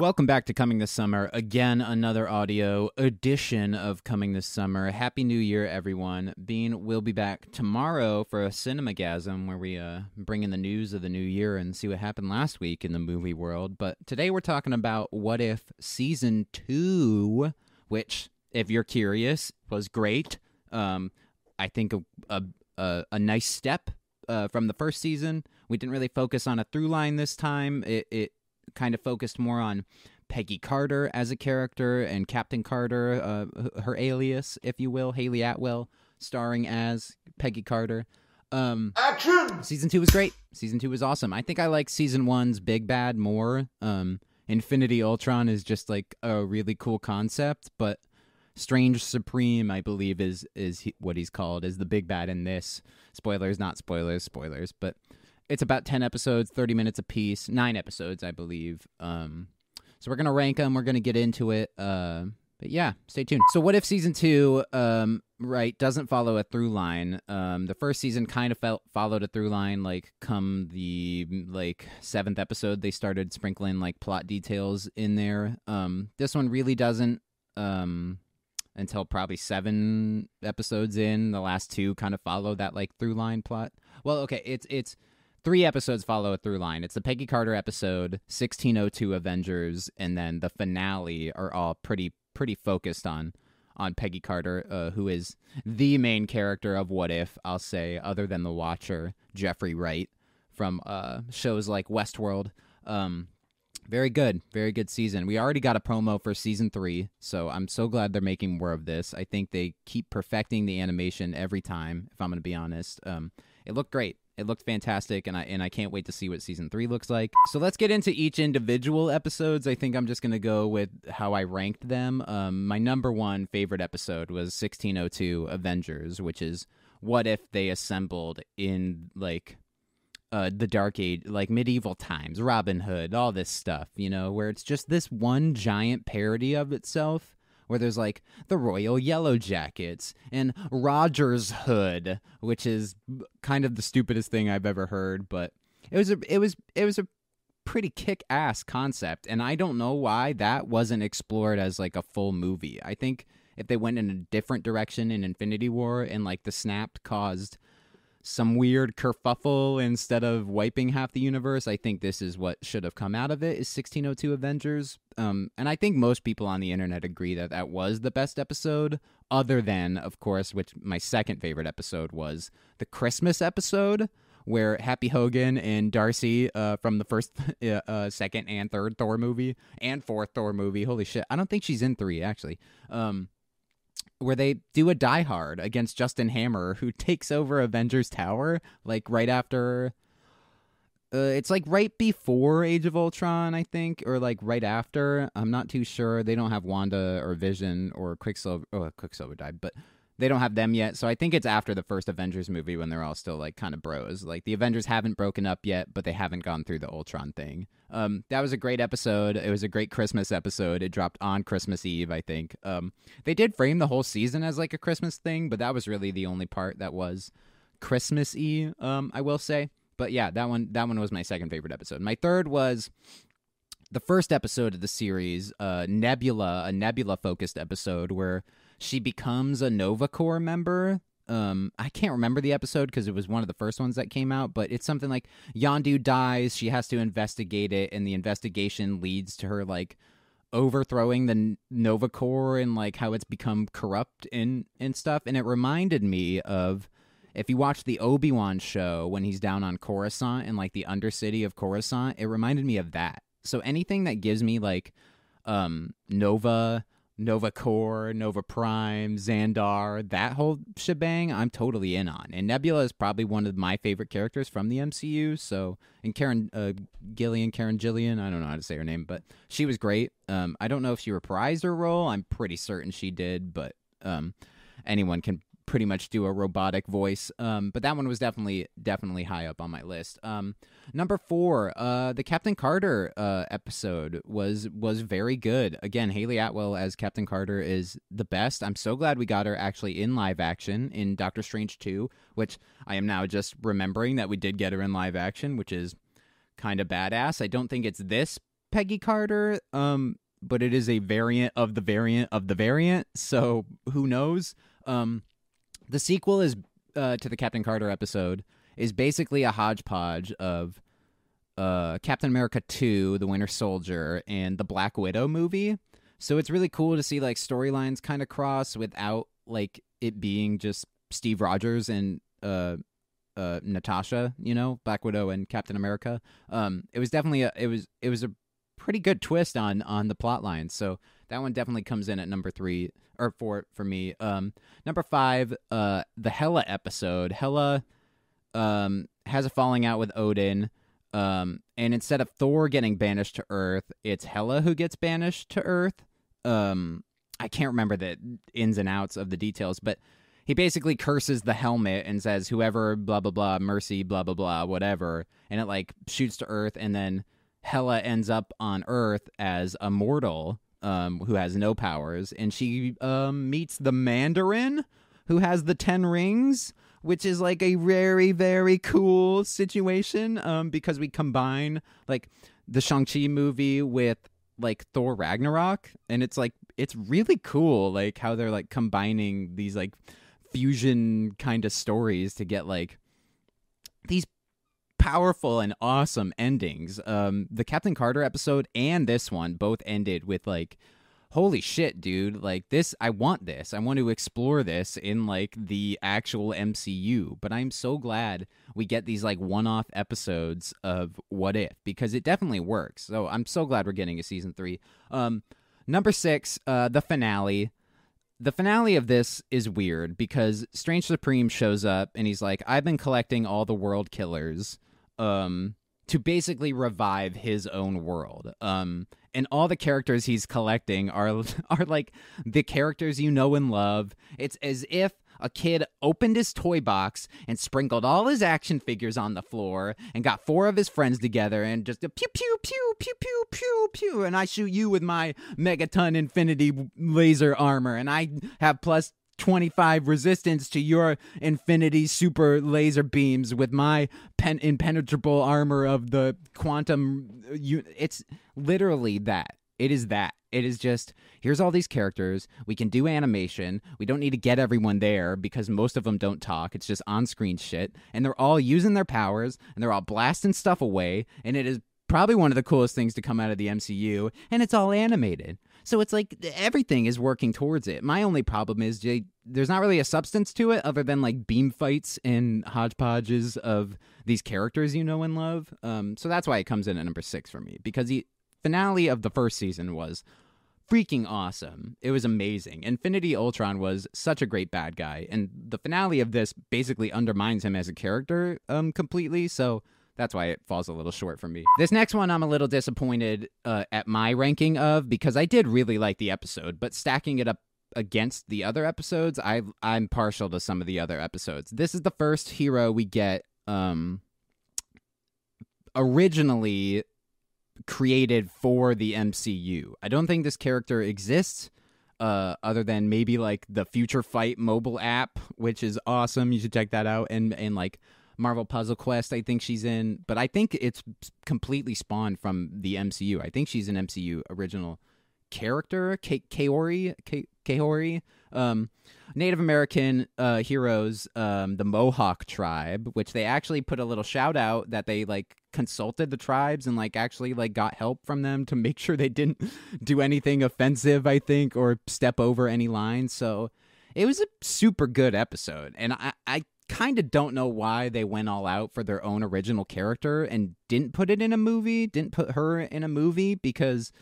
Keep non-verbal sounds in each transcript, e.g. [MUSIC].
Welcome back to Coming This Summer. Again, another audio edition of Coming This Summer. Happy New Year, everyone. Bean will be back tomorrow for a Cinemagasm where we uh, bring in the news of the new year and see what happened last week in the movie world. But today we're talking about What If Season 2, which, if you're curious, was great. Um, I think a, a, a, a nice step uh, from the first season. We didn't really focus on a through line this time. It, it kind of focused more on Peggy Carter as a character and Captain Carter, uh, her alias, if you will, Hayley Atwell, starring as Peggy Carter. Um, Action! Season two was great. Season two was awesome. I think I like season one's Big Bad more. Um, Infinity Ultron is just like a really cool concept, but Strange Supreme, I believe, is is he, what he's called, is the big bad in this. Spoilers, not spoilers, spoilers, but it's about 10 episodes 30 minutes a piece nine episodes i believe. Um so we're gonna rank them we're gonna get into it uh but yeah stay tuned. So what if season two um right doesn't follow a through line? Um the first season kind of felt followed a through line like come the like seventh episode they started sprinkling like plot details in there. Um this one really doesn't um until probably seven episodes in the last two kind of follow that like through line plot. Well okay it's it's three episodes follow a through line. It's the Peggy Carter episode, 1602 Avengers, and then the finale are all pretty pretty focused on on Peggy Carter, uh, who is the main character of What If, I'll say, other than the Watcher, Jeffrey Wright from uh, shows like Westworld. Um, very good, very good season. We already got a promo for season three, so I'm so glad they're making more of this. I think they keep perfecting the animation every time. If I'm going to be honest, um, it looked great. It looked fantastic, and I and I can't wait to see what season three looks like. So let's get into each individual episodes. I think I'm just gonna go with how I ranked them. Um, my number one favorite episode was 1602 Avengers, which is what if they assembled in like uh, the dark age, like medieval times, Robin Hood, all this stuff, you know, where it's just this one giant parody of itself where there's like the Royal Yellow Jackets and Rogers Hood, which is kind of the stupidest thing I've ever heard, but it was a it was it was a pretty kick ass concept, and I don't know why that wasn't explored as like a full movie. I think if they went in a different direction in Infinity War and like the snap caused some weird kerfuffle instead of wiping half the universe. I think this is what should have come out of it is 1602 Avengers. Um, and I think most people on the internet agree that that was the best episode, other than, of course, which my second favorite episode was the Christmas episode where Happy Hogan and Darcy uh, from the first, [LAUGHS] uh, uh, second, and third Thor movie and fourth Thor movie. Holy shit! I don't think she's in three actually. Um, where they do a Die Hard against Justin Hammer, who takes over Avengers Tower like right after. Uh, it's like right before Age of Ultron, I think, or like right after. I'm not too sure. They don't have Wanda or Vision or Quicksilver. Oh, Quicksilver died, but they don't have them yet. So I think it's after the first Avengers movie when they're all still like kind of bros. Like the Avengers haven't broken up yet, but they haven't gone through the Ultron thing. Um, that was a great episode. It was a great Christmas episode. It dropped on Christmas Eve, I think. Um, they did frame the whole season as like a Christmas thing, but that was really the only part that was Christmas Eve. Um, I will say. But yeah, that one that one was my second favorite episode. My third was the first episode of the series, uh, Nebula, a Nebula focused episode where she becomes a Nova Corps member. Um, I can't remember the episode because it was one of the first ones that came out, but it's something like Yondu dies. She has to investigate it, and the investigation leads to her like overthrowing the Nova Corps and like how it's become corrupt and and stuff. And it reminded me of if you watch the Obi Wan show when he's down on Coruscant and like the Undercity of Coruscant, it reminded me of that. So anything that gives me like um Nova Nova Corps, Nova Prime, Xandar, that whole shebang, I'm totally in on. And Nebula is probably one of my favorite characters from the MCU. So, and Karen uh, Gillian, Karen Gillian, I don't know how to say her name, but she was great. Um, I don't know if she reprised her role. I'm pretty certain she did, but um, anyone can pretty much do a robotic voice. Um, but that one was definitely definitely high up on my list. Um, number four, uh, the Captain Carter uh, episode was was very good. Again, Hayley Atwell as Captain Carter is the best. I'm so glad we got her actually in live action in Doctor Strange two, which I am now just remembering that we did get her in live action, which is kind of badass. I don't think it's this Peggy Carter, um, but it is a variant of the variant of the variant. So who knows? Um, the sequel is uh, to the Captain Carter episode is basically a hodgepodge of uh, Captain America 2, The Winter Soldier, and the Black Widow movie. So it's really cool to see like storylines kind of cross without like it being just Steve Rogers and uh, uh, Natasha, you know, Black Widow and Captain America. Um, it was definitely a it was it was a pretty good twist on on the plot line. So that one definitely comes in at number three or four for me. Um, number five, uh, the Hela episode. Hela um has a falling out with Odin. Um, and instead of Thor getting banished to Earth, it's Hela who gets banished to Earth. Um, I can't remember the ins and outs of the details, but he basically curses the helmet and says, "Whoever, blah blah blah, mercy, blah blah blah, whatever," and it like shoots to Earth, and then Hela ends up on Earth as a mortal um, who has no powers, and she um, meets the Mandarin who has the ten rings which is like a very very cool situation um because we combine like the Shang-Chi movie with like Thor Ragnarok and it's like it's really cool like how they're like combining these like fusion kind of stories to get like these powerful and awesome endings. Um the Captain Carter episode and this one both ended with like holy shit, dude, like this, I want this. I want to explore this in like the actual MCU. But I'm so glad we get these like one off episodes of What If because it definitely works. So I'm so glad we're getting a season three. Um, number six, uh, the finale. The finale of this is weird because Strange Supreme shows up and he's like, I've been collecting all the world killers. Um, to basically revive his own world. Um, and all the characters he's collecting are [LAUGHS] are like the characters you know and love. It's as if a kid opened his toy box and sprinkled all his action figures on the floor and got four of his friends together and just a pew pew pew pew pew pew pew and I shoot you with my megaton infinity laser armor and I have plus 25 resistance to your infinity super laser beams with my pen- impenetrable armor of the quantum uh, you it's literally that. It is that. It is just here's all these characters. We can do animation. We don't need to get everyone there because most of them don't talk. It's just on-screen shit. And they're all using their powers and they're all blasting stuff away and it is probably one of the coolest things to come out of the MCU and it's all animated so it's like everything is working towards it. My only problem is Jay, there's not really a substance to it other than like beam fights and hodgepodges of these characters you know and love. Um, so that's why it comes in at number six for me because the finale of the first season was freaking awesome. It was amazing. Infinity Ultron was such a great bad guy, and the finale of this basically undermines him as a character um, completely. So that's why it falls a little short for me. This next one, I'm a little disappointed uh, at my ranking of because I did really like the episode, but stacking it up against the other episodes, I I'm partial to some of the other episodes. This is the first hero we get um originally created for the MCU. I don't think this character exists uh, other than maybe like the Future Fight mobile app, which is awesome. You should check that out. And and like Marvel Puzzle Quest, I think she's in, but I think it's completely spawned from the MCU. I think she's an MCU original character, Kahhori, Kahhori, um, Native American uh, heroes, um, the Mohawk tribe, which they actually put a little shout out that they like consulted the tribes and like actually like got help from them to make sure they didn't do anything offensive, I think, or step over any lines. So it was a super good episode, and I I kind of don't know why they went all out for their own original character and didn't put it in a movie, didn't put her in a movie because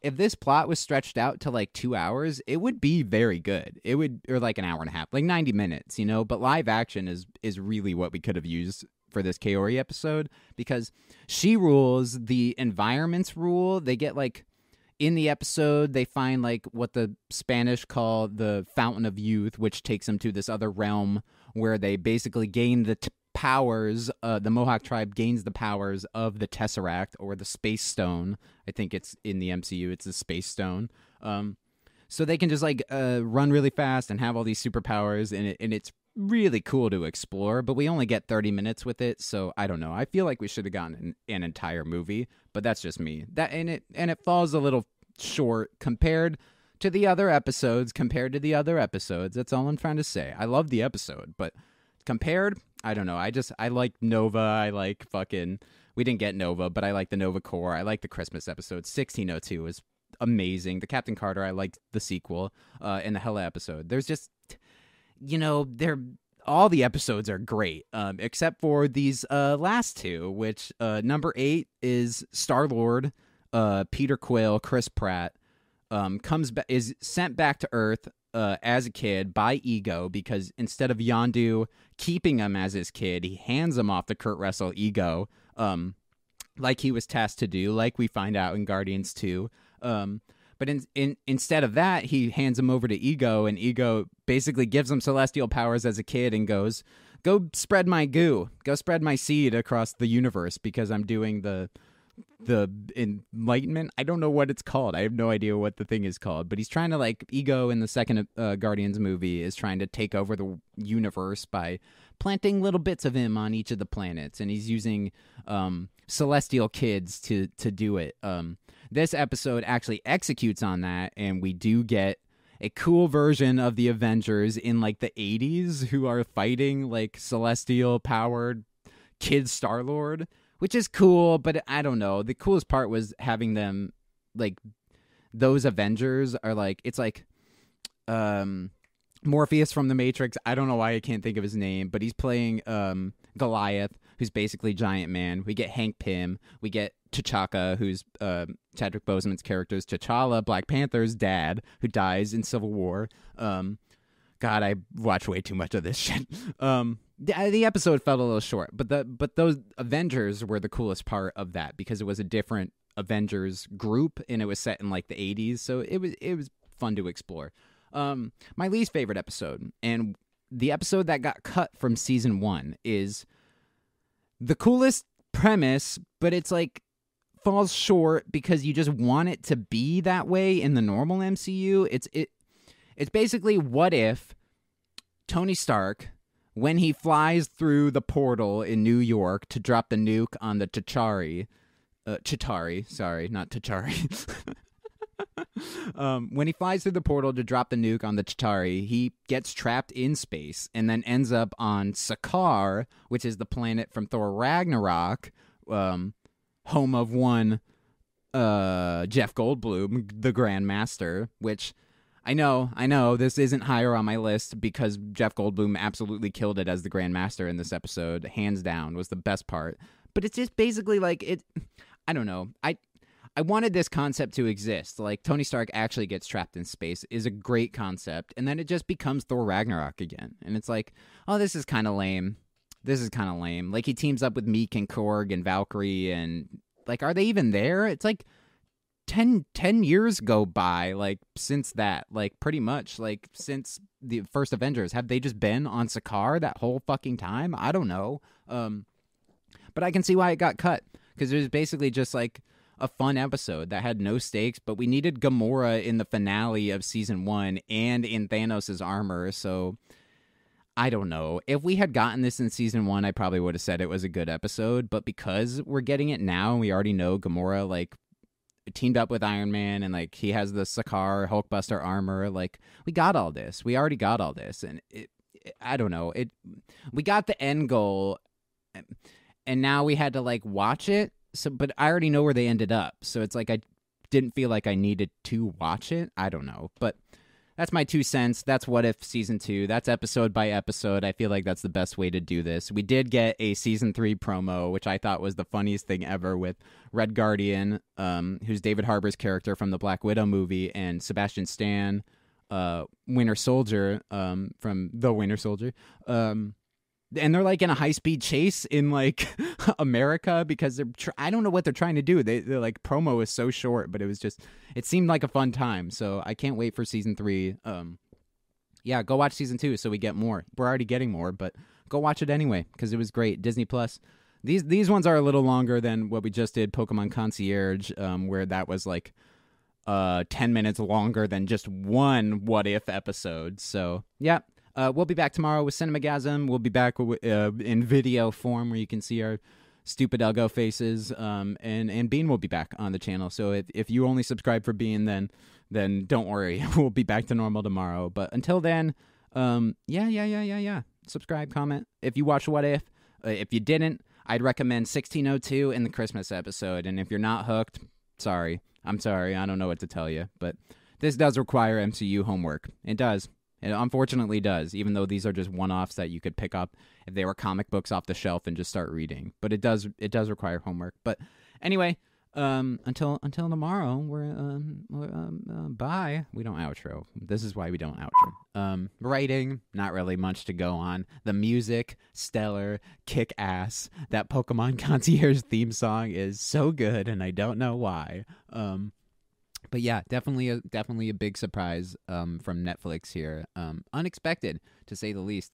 if this plot was stretched out to like two hours, it would be very good. It would, or like an hour and a half, like 90 minutes, you know, but live action is, is really what we could have used for this Kahhori episode because she rules, the environments rule. They get like, in the episode, they find like what the Spanish call the Fountain of Youth, which takes them to this other realm where they basically gain the t- powers. Uh, the Mohawk tribe gains the powers of the Tesseract or the Space Stone. I think it's in the MCU. It's the Space Stone. Um, so they can just like uh, run really fast and have all these superpowers, and it, and it's really cool to explore, but we only get 30 minutes with it, so I don't know. I feel like we should have gotten an, an entire movie, but that's just me. That and it and it falls a little short compared to the other episodes, compared to the other episodes. That's all I'm trying to say. I love the episode, but compared, I don't know. I just I like Nova. I like fucking we didn't get Nova, but I like the Nova Corps. I like the Christmas episode. 1602 is amazing. The Captain Carter, I liked the sequel uh, and the Hela episode. There's just, you know, they're all the episodes are great, um, except for these uh, last two, which uh, number eight is Star Lord, uh, Peter Quill, Chris Pratt, um, comes back is sent back to Earth uh, as a kid by Ego because instead of Yondu keeping him as his kid, he hands him off to Kurt Russell Ego, um, like he was tasked to do, like we find out in Guardians Two. Um, but in, in, instead of that, he hands him over to Ego, and Ego basically gives him celestial powers as a kid and goes, "Go spread my goo, go spread my seed across the universe because I'm doing the the enlightenment. I don't know what it's called. I have no idea what the thing is called. But he's trying to like Ego in the second uh, Guardians movie is trying to take over the universe by planting little bits of him on each of the planets, and he's using um, celestial kids to to do it. Um, this episode actually executes on that, and we do get a cool version of the Avengers in like the 80s who are fighting like celestial powered kid Star Lord, which is cool, but I don't know. The coolest part was having them like those Avengers are like it's like um Morpheus from the Matrix. I don't know why I can't think of his name, but he's playing um Goliath, who's basically Giant Man. We get Hank Pym. We get T'Chaka, who's uh, Chadwick Boseman's character's T'Challa, Black Panther's dad, who dies in Civil War. Um, God, I watch way too much of this [LAUGHS] shit. Um, the, uh, the episode felt a little short, but the but those Avengers were the coolest part of that because it was a different Avengers group and it was set in like the 80s, so it was it was fun to explore. Um, my least favorite episode and the episode that got cut from season 1 is the coolest premise, but it's like falls short because you just want it to be that way in the normal MCU. It's it it's basically what if Tony Stark when he flies through the portal in New York to drop the nuke on the T'Chari, uh, Chitauri, sorry, not T'Chari. [LAUGHS] um, when he flies through the portal to drop the nuke on the Chitauri, he gets trapped in space and then ends up on Sakaar, which is the planet from Thor Ragnarok, um, home of one uh, Jeff Goldblum, the Grand Master, which I know, I know this isn't higher on my list because Jeff Goldblum absolutely killed it as the Grand Master in this episode, hands down, was the best part. But it's just basically like it I don't know. I I wanted this concept to exist. Like Tony Stark actually gets trapped in space is a great concept, and then it just becomes Thor Ragnarok again. And it's like, oh, this is kind of lame. This is kind of lame. Like he teams up with Miek and Korg and Valkyrie, and like, are they even there? It's like 10, 10 years go by, like since that, like pretty much, like since the first Avengers. Have they just been on Sakaar that whole fucking time? I don't know. Um, but I can see why it got cut because it was basically just like a fun episode that had no stakes, but we needed Gamora in the finale of season one and in Thanos' armor. So I don't know. If we had gotten this in season one, I probably would have said it was a good episode. But because we're getting it now and we already know Gamora, like, teamed up with Iron Man and, like, he has the Sakaar Hulkbuster armor, like, we got all this. We already got all this. And it, I don't know. It, we got the end goal and now we had to, like, watch it so but I already know where they ended up. So it's like I didn't feel like I needed to watch it. I don't know. But that's my two cents. That's what if season 2. That's episode by episode. I feel like that's the best way to do this. We did get a season 3 promo, which I thought was the funniest thing ever with Red Guardian, um, who's David Harbour's character from the Black Widow movie and Sebastian Stan uh, Winter Soldier um, from The Winter Soldier. Um, and they're like in a high speed chase in like [LAUGHS] America because they're tr- I don't know what they're trying to do. They they're like promo is so short, but it was just it seemed like a fun time. So I can't wait for season 3. Um yeah, go watch season 2 so we get more. We're already getting more, but go watch it anyway cuz it was great. Disney Plus. These these ones are a little longer than what we just did Pokemon Concierge um where that was like uh 10 minutes longer than just one what if episode. So, yeah, Uh, we'll be back tomorrow with Cinemagasm. We'll be back uh, in video form where you can see our stupid Elgo faces. Um, and and Bean will be back on the channel. So if if you only subscribe for Bean, then then don't worry, [LAUGHS] we'll be back to normal tomorrow. But until then, um, yeah, yeah, yeah, yeah, yeah. Subscribe, comment. If you watch What If, uh, if you didn't, I'd recommend 1602 in the Christmas episode. And if you're not hooked, sorry. I'm sorry. I don't know what to tell you. But this does require MCU homework. It does. It unfortunately does, even though these are just one-offs that you could pick up if they were comic books off the shelf and just start reading. But it does it does require homework. But anyway, um, until until tomorrow, we're um, um uh, bye. We don't outro. This is why we don't outro. Um, writing, not really much to go on. The music, stellar, kick ass. That Pokemon [LAUGHS] Concierge theme song is so good, and I don't know why. Um, but yeah, definitely a definitely a big surprise um from Netflix here. Um, unexpected to say the least.